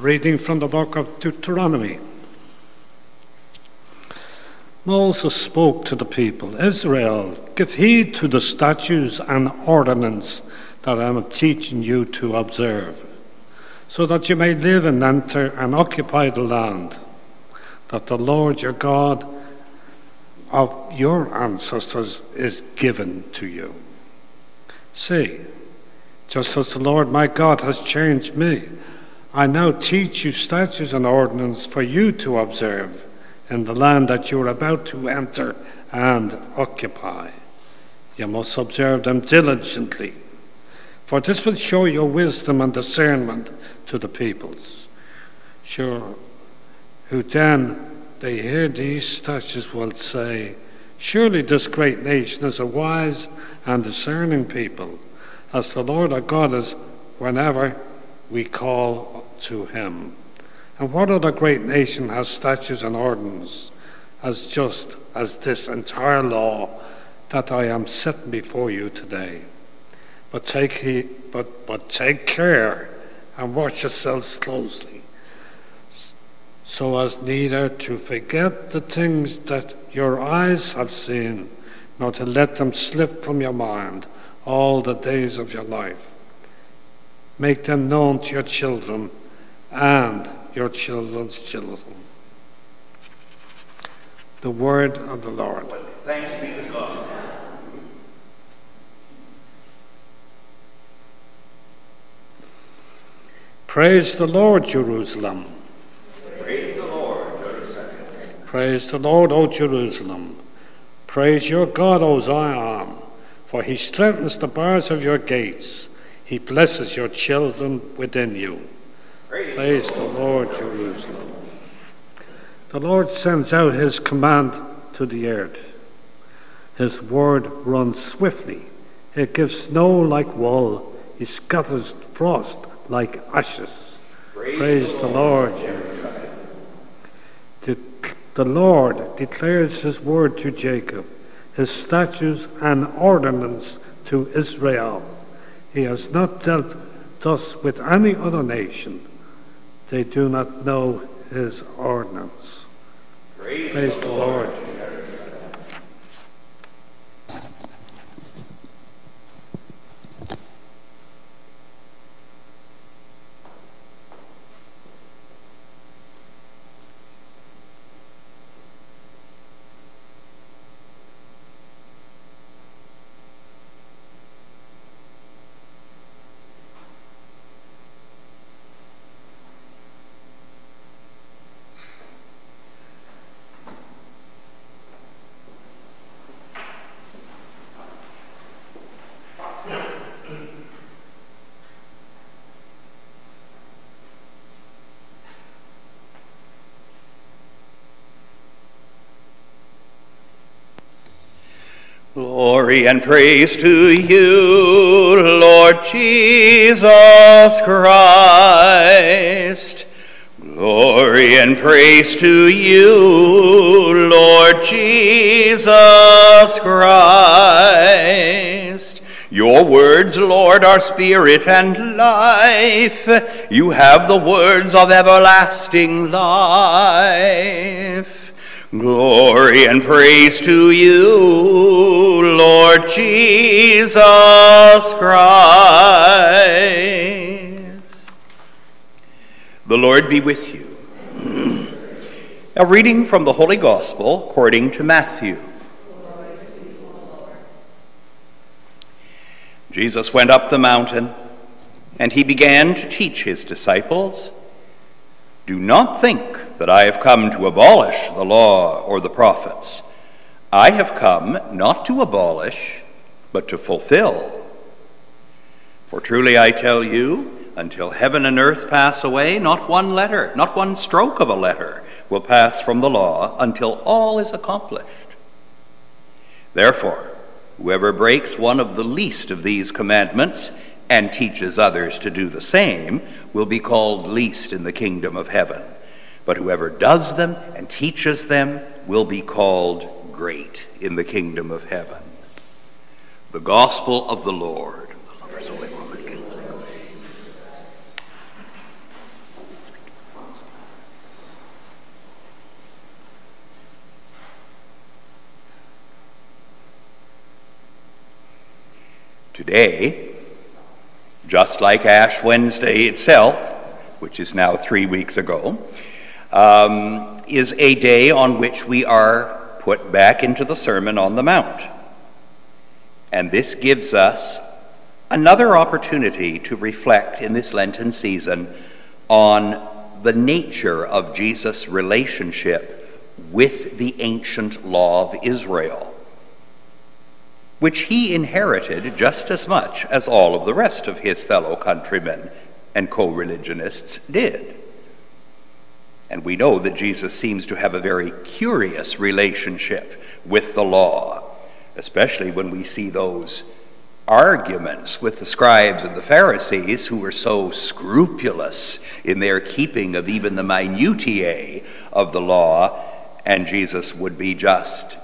reading from the book of Deuteronomy. Moses spoke to the people Israel, give heed to the statutes and ordinances that I am teaching you to observe, so that you may live and enter and occupy the land that the Lord your God of your ancestors is given to you. See, just as the Lord my God has changed me, I now teach you statutes and ordinances for you to observe in the land that you are about to enter and occupy. You must observe them diligently, for this will show your wisdom and discernment to the peoples. Sure, who then they hear these statutes will say, Surely this great nation is a wise and discerning people, as the Lord our God is whenever we call to him. And what other great nation has statutes and ordinances as just as this entire law that I am setting before you today? But take heed, but, but take care and watch yourselves closely, so as neither to forget the things that your eyes have seen, nor to let them slip from your mind all the days of your life. Make them known to your children and your children's children. The word of the Lord. Thanks be to God. Praise the Lord, Jerusalem. Praise the Lord, Jerusalem. Praise the Lord, O Jerusalem. Praise your God, O Zion, for he strengthens the bars of your gates. He blesses your children within you. Praise, Praise the Lord, Jerusalem. The Lord sends out his command to the earth. His word runs swiftly. It gives snow like wool. He scatters frost like ashes. Praise, Praise the Lord, Jerusalem. The, the Lord declares his word to Jacob, his statutes and ordinance to Israel. He has not dealt thus with any other nation. They do not know his ordinance. Praise, Praise the Lord. Glory and praise to you, Lord Jesus Christ. Glory and praise to you, Lord Jesus Christ. Your words, Lord, are spirit and life. You have the words of everlasting life. Glory and praise to you, Lord Jesus Christ. The Lord be with you. A reading from the Holy Gospel according to Matthew. Jesus went up the mountain, and he began to teach his disciples Do not think that I have come to abolish the law or the prophets. I have come not to abolish, but to fulfill. For truly I tell you, until heaven and earth pass away, not one letter, not one stroke of a letter will pass from the law until all is accomplished. Therefore, whoever breaks one of the least of these commandments and teaches others to do the same will be called least in the kingdom of heaven. But whoever does them and teaches them will be called great in the kingdom of heaven. The gospel of the Lord. Today, just like Ash Wednesday itself, which is now three weeks ago, um, is a day on which we are put back into the Sermon on the Mount. And this gives us another opportunity to reflect in this Lenten season on the nature of Jesus' relationship with the ancient law of Israel, which he inherited just as much as all of the rest of his fellow countrymen and co religionists did. And we know that Jesus seems to have a very curious relationship with the law, especially when we see those arguments with the scribes and the Pharisees who were so scrupulous in their keeping of even the minutiae of the law, and Jesus would be just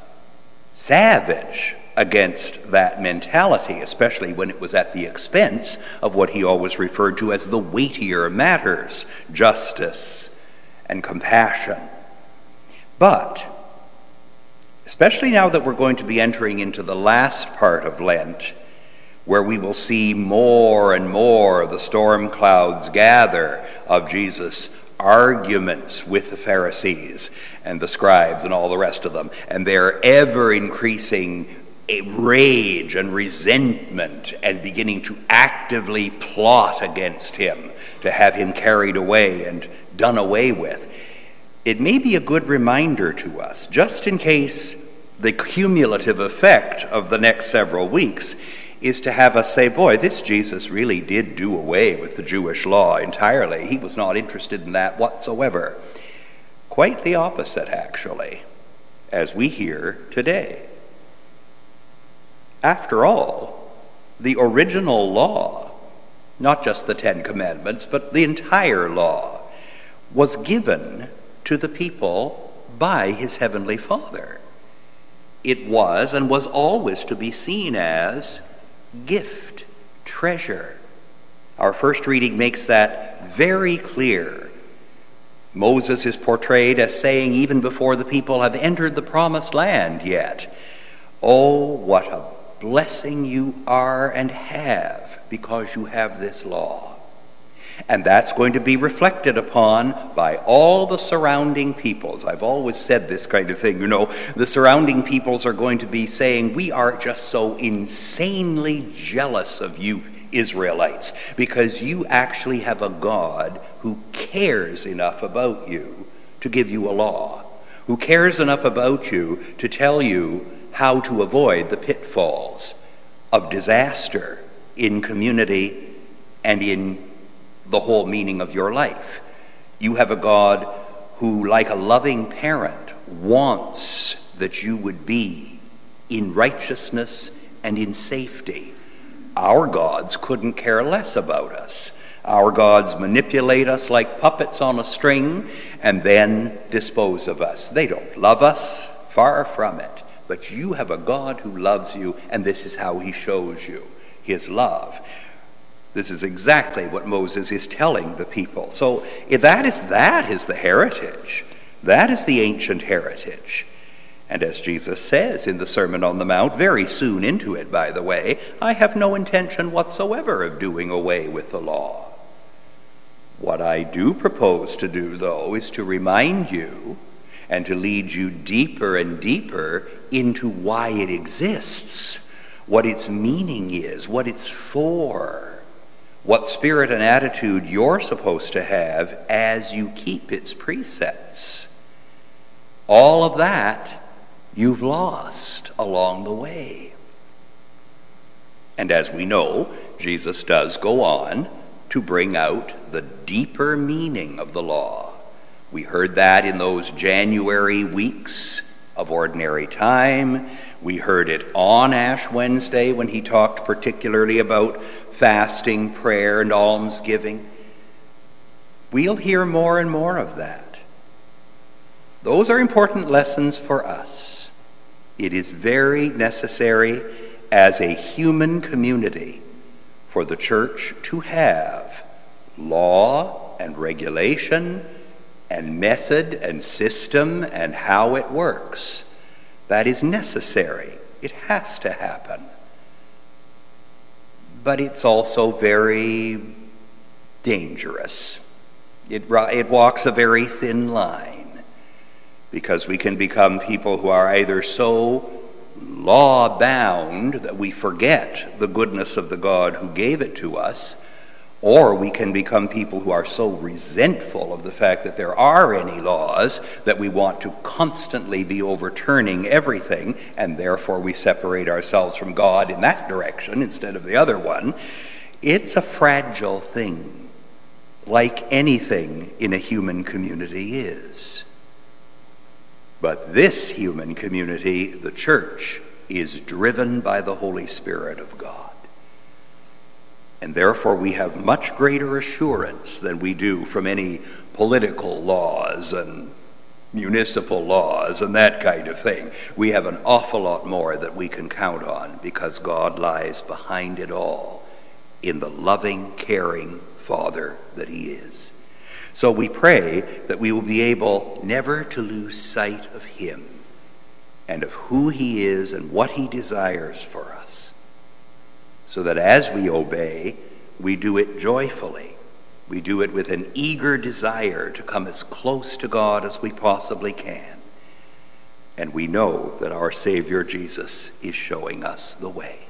savage against that mentality, especially when it was at the expense of what he always referred to as the weightier matters justice and compassion. But, especially now that we're going to be entering into the last part of Lent, where we will see more and more the storm clouds gather of Jesus' arguments with the Pharisees and the scribes and all the rest of them, and their ever increasing rage and resentment and beginning to actively plot against him to have him carried away and done away with. It may be a good reminder to us, just in case the cumulative effect of the next several weeks is to have us say, boy, this Jesus really did do away with the Jewish law entirely. He was not interested in that whatsoever. Quite the opposite, actually, as we hear today. After all, the original law, not just the Ten Commandments, but the entire law, was given to the people by his heavenly Father. It was and was always to be seen as gift, treasure. Our first reading makes that very clear. Moses is portrayed as saying, even before the people have entered the promised land yet, Oh, what a blessing you are and have because you have this law. And that's going to be reflected upon by all the surrounding peoples. I've always said this kind of thing. You know, the surrounding peoples are going to be saying, We are just so insanely jealous of you, Israelites, because you actually have a God who cares enough about you to give you a law, who cares enough about you to tell you how to avoid the pitfalls of disaster in community and in the whole meaning of your life. You have a God who, like a loving parent, wants that you would be in righteousness and in safety. Our gods couldn't care less about us. Our gods manipulate us like puppets on a string and then dispose of us. They don't love us, far from it. But you have a God who loves you, and this is how he shows you his love. This is exactly what Moses is telling the people. So eh, that is that is the heritage. That is the ancient heritage. And as Jesus says in the Sermon on the Mount, very soon into it, by the way, I have no intention whatsoever of doing away with the law. What I do propose to do, though, is to remind you and to lead you deeper and deeper into why it exists, what its meaning is, what it's for what spirit and attitude you're supposed to have as you keep its precepts. All of that you've lost along the way. And as we know, Jesus does go on to bring out the deeper meaning of the law. We heard that in those January weeks of ordinary time. We heard it on Ash Wednesday when he talked particularly about fasting, prayer, and almsgiving. We'll hear more and more of that. Those are important lessons for us. It is very necessary as a human community for the church to have law and regulation and method and system and how it works. That is necessary. It has to happen. but it's also very dangerous. It, it walks a very thin line because we can become people who are either so law bound that we forget the goodness of the God who gave it to us, or we can become people who are so resentful of the fact that there are any laws that we want to constantly be overturning everything, and therefore we separate ourselves from God in that direction instead of the other one. It's a fragile thing, like anything in a human community is. But this human community, the church, is driven by the Holy Spirit of God. And therefore, we have much greater assurance than we do from any political laws and municipal laws and that kind of thing. We have an awful lot more that we can count on because God lies behind it all in the loving, caring Father that He is. So we pray that we will be able never to lose sight of Him and of who He is and what He desires for us, so that as we obey, we do it joyfully. We do it with an eager desire to come as close to God as we possibly can. And we know that our Savior Jesus is showing us the way.